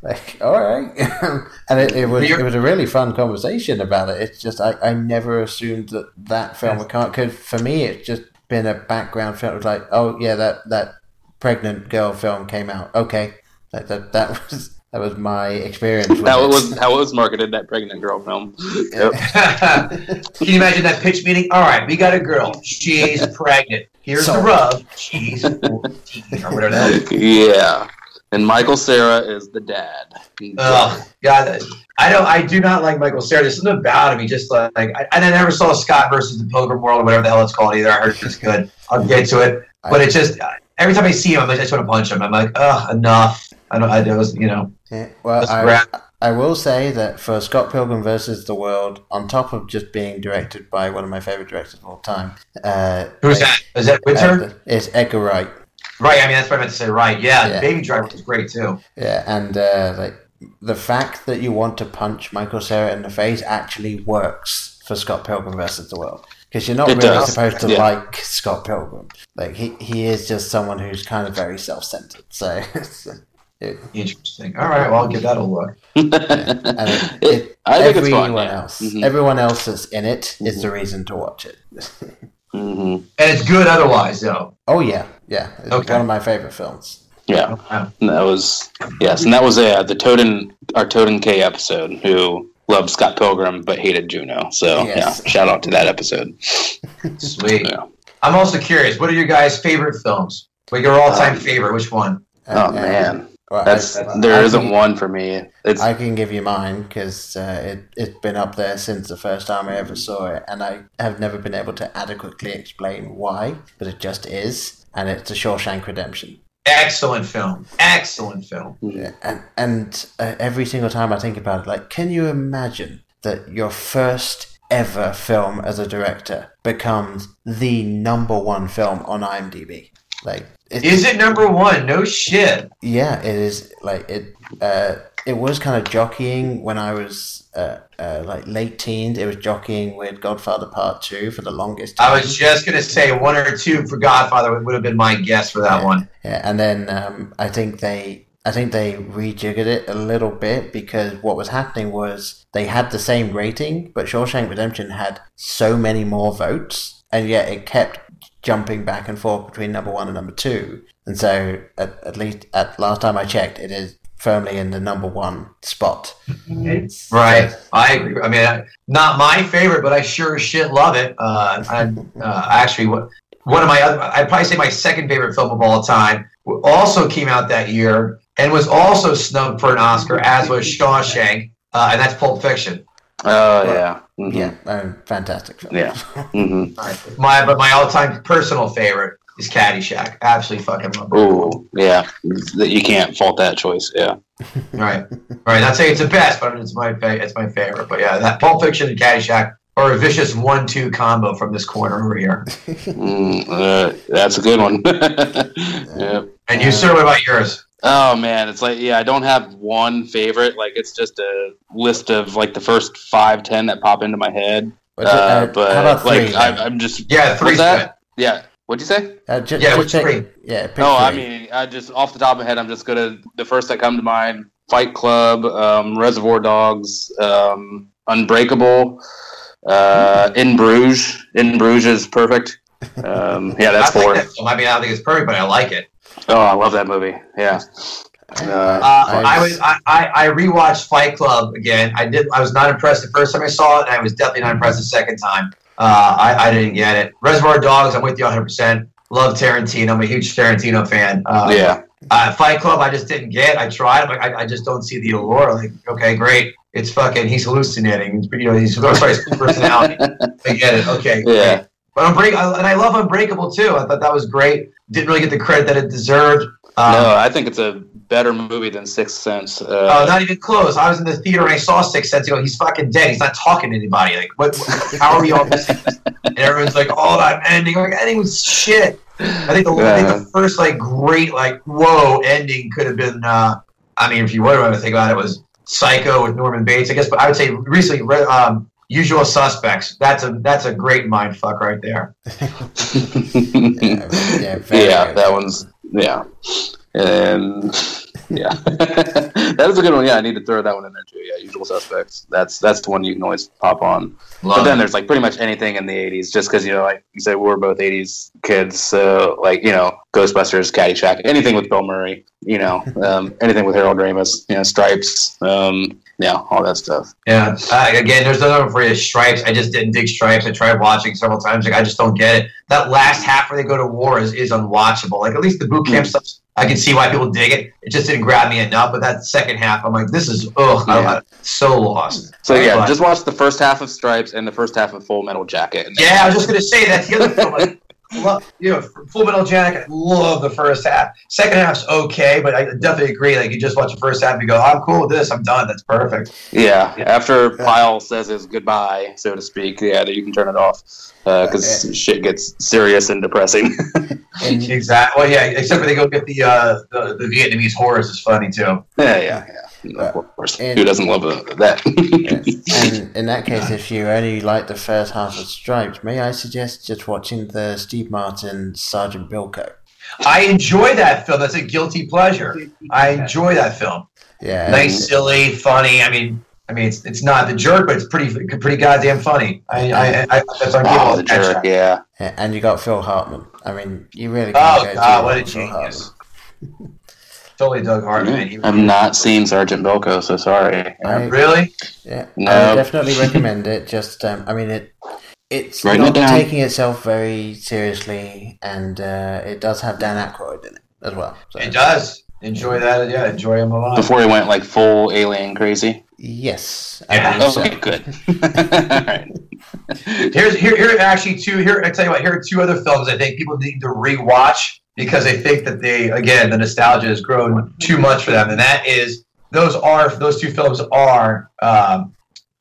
like all right, and it, it was it was a really fun conversation about it. It's just I, I never assumed that that film would come because for me it's just been a background film. It was like, oh yeah, that that pregnant girl film came out. Okay, that, that was. That was my experience. With How it it was how it was marketed that pregnant girl film. Yep. Can you imagine that pitch meeting? All right, we got a girl. She's pregnant. Here's the Sold. rub. She's 14 or whatever the yeah. And Michael Cera is the dad. Ugh, God, I don't. I do not like Michael Cera. There's something about him. He just uh, like, I, and I never saw Scott versus the Pilgrim World or whatever the hell it's called either. I heard it's good. I'll get to it, but it's just every time I see him, I just want to punch him. I'm like, ugh, enough. I don't. I it was, you know. Yeah, well, I. I will say that for Scott Pilgrim versus the World, on top of just being directed by one of my favorite directors of all time, uh, Who's that? Is that Winter? uh, it's Edgar Wright. right. I mean, that's what I meant to say. Right. Yeah. Yeah. Baby Driver was great too. Yeah, and uh, like the fact that you want to punch Michael Cera in the face actually works for Scott Pilgrim versus the World because you're not It really does, supposed to yeah. like Scott Pilgrim. Like he he is just someone who's kind of very self centered. So. it, Interesting. All right. Well, I'll give that a look. and it, it, I think it's everyone fun, yeah. else, Mhm. everyone else that's in it is the reason to watch it. hmm And it's good otherwise, though. oh yeah, yeah, it's Okay. one of my favorite films. Yeah, Wow. and that was yes, and that was uh, the Toten our Toten K episode. Who loved Scott Pilgrim but hated Juno. So Yes. yeah, shout out to that episode. Sweet. Yeah. I'm also curious. What are your guys' favorite films? Like your all-time Um, favorite? Which one? Oh Uh, man, well, that's I- there I isn't can- one for me. It's I can give you mine because uh, it, it's been up there since the first time I ever saw it, and I have never been able to adequately explain why, but it just is, and it's The Shawshank Redemption. Excellent film. Excellent film. Yeah, and and uh, every single time I think about it, like, can you imagine that your first ever film as a director becomes the number one film on IMDb? Like, Is it number one? No shit. Yeah, it is. Like it. Uh, it was kind of jockeying when I was uh, uh, like late teens. It was jockeying with Godfather Part Two for the longest time. I was just gonna say one or two for Godfather would, have been my guess for that one. Yeah, and then um, I think they, I think they rejiggered it a little bit because what was happening was they had the same rating, but Shawshank Redemption had so many more votes, and yet it kept jumping back and forth between number one and number two. And so, at, at least at last time I checked, it is firmly in the number one spot. Right. I agree. I mean, not my favorite, but I sure as shit love it. Uh, and uh, actually, what one of my other, I'd probably say my second favorite film of all time, also came out that year and was also snubbed for an Oscar, as was Shawshank, uh, and that's Pulp Fiction. oh yeah, Mhm. Yeah, um, fantastic film. Yeah. Mhm. My but my all-time personal favorite is Caddyshack. Absolutely fucking love it. Ooh, yeah. You can't fault that choice. Yeah. Right, right. Not saying it's the best, but it's my it's my favorite. But yeah, that Pulp Fiction and Caddyshack are a vicious one-two combo from this corner over here. Mm, uh, that's a good one. yeah. And you, sir, what about yours? Oh man, it's like yeah, I don't have one favorite. Like it's just a list of like the first five, ten that pop into my head. But, uh, Uh, but how about three? like I, I'm just Yeah, what's three's that? Yeah. What'd you say? Uh, ju- Yeah, just which pick- three? Yeah, pick Oh, I mean, I just off the top of my head, I'm just gonna the first that come to mind: Fight Club, um, Reservoir Dogs, um, Unbreakable, uh, In Bruges. In Bruges is perfect. Um, yeah, that's I like four. that. I mean, I don't think it's perfect, but I like it. Oh, I love that movie. Yeah. Uh, Uh, I- I was I, I, I rewatched Fight Club again. I did. I was not impressed the first time I saw it, and I was definitely not impressed the second time. Uh, I, I didn't get it. Reservoir Dogs. I'm with you 100. percent Love Tarantino. I'm a huge Tarantino fan. Uh, yeah. Uh, Fight Club. I just didn't get. I tried. I'm I, I just don't see the allure. Like, okay, great. It's fucking. He's hallucinating. He's, you know, he's sorry, his personality. I get it. Okay. Yeah. great. But Unbreak- I- and I love Unbreakable too. I thought that was great. Didn't really get the credit that it deserved. Um, no, I think it's a better movie than Sixth Sense. Oh, Uh, not even close. I was in the theater and I saw Six Sense. You know, he's fucking dead. He's not talking to anybody. Like, what? how are we all missing this? And everyone's like, "Oh, that ending! Like, ending was shit." I think the, I think the first like great like whoa ending could have been. Uh, I mean, if you were to think about it, it was Psycho with Norman Bates. I guess, but I would say recently, um, Usual Suspects. That's a that's a great mind fuck right there. yeah, yeah, yeah, that one's yeah, and yeah, that is a good one. Yeah, I need to throw that one in there too. Yeah, Usual Suspects. That's that's the one you can always pop on. Love but then it. there's like pretty much anything in the '80s, just because you know, like you said, we're both '80s kids. So like you know, Ghostbusters, Caddyshack, anything with Bill Murray. You know, um, anything with Harold Ramis. You know, Stripes. Um, yeah, all that stuff. Yeah. Uh, again, there's another one for you. Stripes. I just didn't dig Stripes. I tried watching several times. Like I just don't get it. That last half where they go to war is, is unwatchable. Like at least the boot camp stuff, I can see why people dig it. It just didn't grab me enough. But that second half, I'm like, this is ugh. Yeah. So lost. So yeah, But- just watch the first half of Stripes and the first half of Full Metal Jacket. Yeah. I was just gonna say that's the other film. Like, love, you know, Full Metal Jacket. I love the first half. Second half's okay, but I definitely agree. Like you just watch the first half, and you go, I'm cool with this. I'm done. That's perfect. Yeah, after Pyle says his goodbye, so to speak, yeah, you can turn it off because shit gets serious and depressing. Exactly. Well, yeah. Except for they go get the uh, the, the Vietnamese horrors is funny too. yeah, yeah, yeah. Of course, And- who doesn't love uh, that? and in that case, if you only like the first half of Stripes, may I suggest just watching the Steve Martin Sergeant Bilko? I enjoy that film. That's a guilty pleasure. I enjoy that film. Yeah, Nice, silly, funny. I mean, I mean, it's it's not the jerk, but it's pretty pretty goddamn funny. I I, I that's on oh, people. the jerk, yeah. and and you got Phil Hartman. I mean, you really can't Oh go God, what a with Phil genius! Totally Doug Hartman. He- I've not seen Sergeant Bilko, so sorry. I- Really? Yeah, No. I would definitely recommend it. Just, um, I mean, it it's Writing not it taking itself very seriously, and uh, it does have Dan Aykroyd in it as well. So, It does. Enjoy that. Yeah, enjoy him a lot. Before he went like full alien crazy. yes, I Yeah. believe so. Okay, good. Alright. Here's here here actually two here. I tell you what. Here are two other films I think people need to rewatch because they think that they again the nostalgia has grown too much for them, and that is those are those two films are um,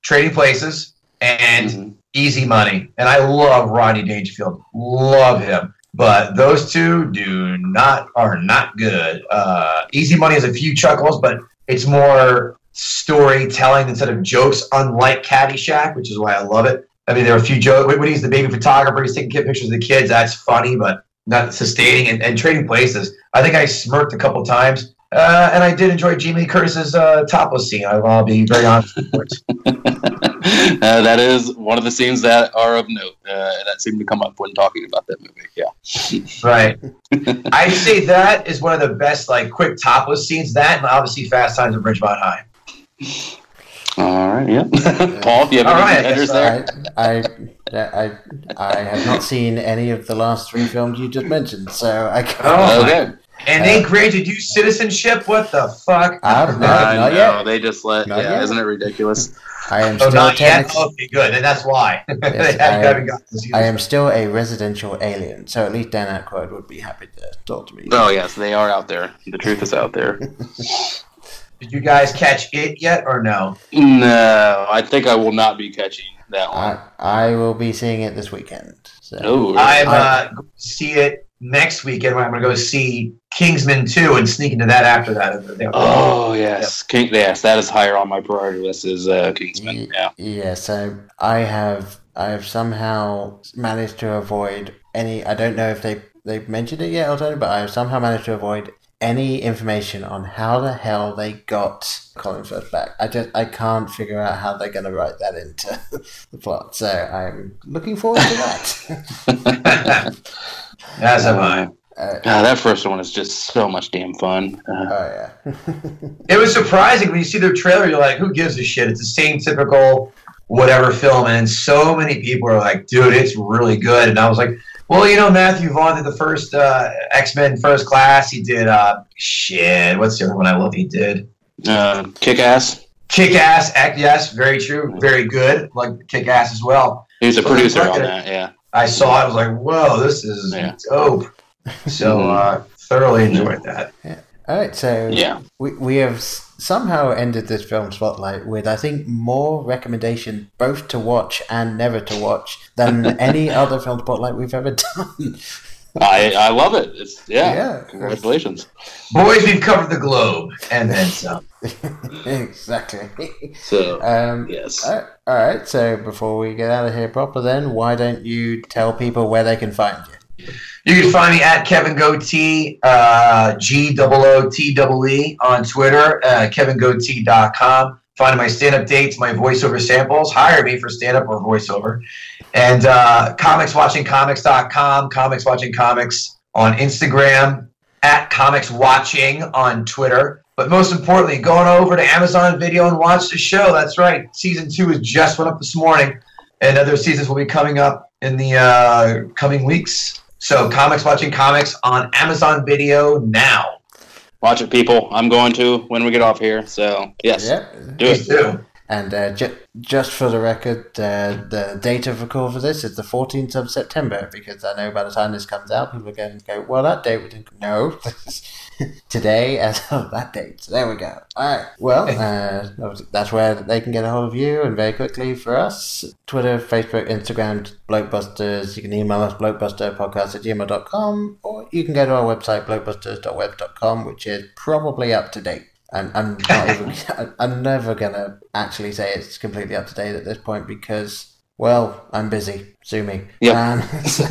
Trading Places and Mhm. Easy Money, and I love Rodney Dangerfield, love him. But those two do not are not good. Uh, Easy Money has a few chuckles, but it's more storytelling instead of jokes. Unlike Caddyshack, which is why I love it. I mean, there are a few jokes when he's the baby photographer, he's taking pictures of the kids. That's funny, but not sustaining and, and trading places. I think I smirked a couple times, uh, and I did enjoy Jamie Curtis's uh, topless scene. I- I'll be very honest. uh, that is one of the scenes that are of note uh, that seem to come up when talking about that movie. Yeah. Right. I'd say that is one of the best, like, quick topless scenes. That and obviously Fast Times at Ridgemont High. All right. Yeah. Paul, do you have All any right, I there? I, I, I, I have not seen any of the last three films you just mentioned, so I can't. Oh, okay. And they granted you citizenship? What the fuck? I've not, I not know. yet. They just let. Not yeah. yet. Isn't it ridiculous? I am Oh, still not yet? technic- oh, Okay, good. Then that's why. Yes, haven't, I- haven't I am still a residential alien, so at least Dan Aykroyd would be happy to talk to me. Oh yes, they are out there. The truth is out there. Did you guys catch it yet or no? No, I think I will not be catching that one. I, I will be seeing it this weekend. So. Oh, I'm I- uh, going to see it next weekend when I'm going to go see Kingsman 2 and sneak into that after that. Oh yes, King. Yes, that is higher on my priority list. Is uh, Kingsman? Yeah. Yeah, so I have I have somehow managed to avoid any. I don't know if they they've mentioned it yet, or something, but I have somehow managed to avoid any information on how the hell they got Colin Firth back. I just I can't figure out how they're going to write that into the plot. So I'm looking forward to that. As am I. uh, that first one is just so much damn fun. Uh, oh yeah. It was surprising when you see their trailer. You're like, who gives a shit? It's the same typical whatever film, and so many people are like, dude, it's really good. And I was like, well, you know, Matthew Vaughn did the first uh, X Men First Class. He did uh, shit. What's the other one I love? He did uh, Kick Ass. Kick Ass. Act yes, very true, very good. Like Kick Ass as well. He was a So producer on that. Yeah. I saw it. I was like, whoa, this is Yeah. dope. So uh, thoroughly enjoyed that. All right, so Yeah. we, we have somehow ended this film spotlight with I think more recommendation both to watch and never to watch than any other film spotlight we've ever done. I I love it. It's yeah. Yeah. Congratulations. Boys, we've covered the globe, and then some. exactly. So Um, yes. all right, all right, so before we get out of here proper, then why don't you tell people where they can find you? You can find me at Kevin Gootee, uh, G O O T E on Twitter, uh, kevingootee.com. Find my stand up dates, my voiceover samples. Hire me for stand up or voiceover. And uh, comicswatchingcomics.com, Comics Watching on Instagram, at Comics Watching on Twitter. But most importantly, going over to Amazon Video and watch the show. That's right. Season two is just went up this morning, and other seasons will be coming up in the uh, coming weeks. So, Comics Watching Comics on Amazon Video now. Watch it, people. I'm going to when we get off here. So yes, Yep. do it. do. And uh, ju- just for the record, uh, the date of record for this is the 14th of September because I know by the time this comes out, people are going to go, well, that date we didn't No, today as of that date. So there we go. All right. Well, uh, that's where they can get a hold of you and very quickly for us Twitter, Facebook, Instagram, Blokebusters. You can email us, blokebusterpodcast at gmail.com, or you can go to our website, blokebusters.web.com, which is probably up to date. And I'm not even, I'm never gonna actually say it's completely up to date at this point because, well, I'm busy. Sue me. Yep. Um, so,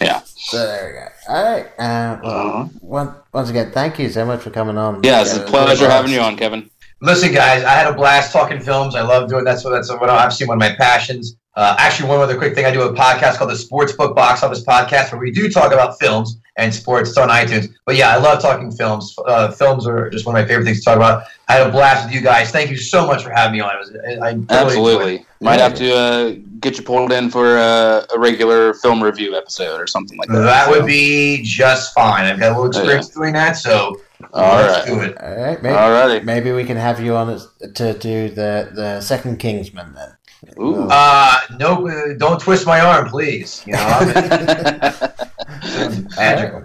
Yeah. So there we go. All right. Uh, well, Uh-huh. once, once again, thank you so much for coming on. Yeah, it's a pleasure having you on, Kevin. Listen, guys, I had a blast talking films. I love doing that's what that's what I've seen one of my passions. Uh, actually, one other quick thing: I do a podcast called the Sports Book Box Office Podcast, where we do talk about films and sports. It's on iTunes. But yeah, I love talking films. Uh, films are just one of my favorite things to talk about. I had a blast with you guys. Thank you so much for having me on. It was, I really Absolutely. Might have to uh, get you pulled in for uh, a regular film review episode or something like that. That So, would be just fine. I've got a little experience doing that, so All let's right. do it. All right, maybe, Alrighty. maybe we can have you on to do the, the second Kingsman then. Ooh. Uh, no, uh, don't twist my arm, please. You know, I'm magical.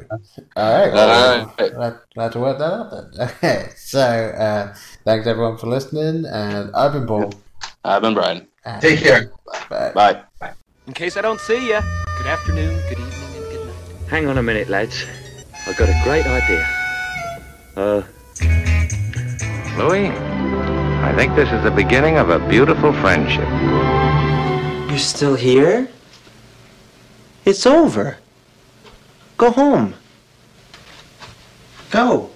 All right, All well, right. glad, glad to work that out then. Okay, so uh, thanks everyone for listening, and I've been Paul. I've been Brian. And Take care. bye. Bye. In case I don't see you, good afternoon, good evening, and good night. Hang on a minute, lads. I've got a great idea. Uh, Louis, I think this is the beginning of a beautiful friendship. You're still here? It's over. Go home. Go.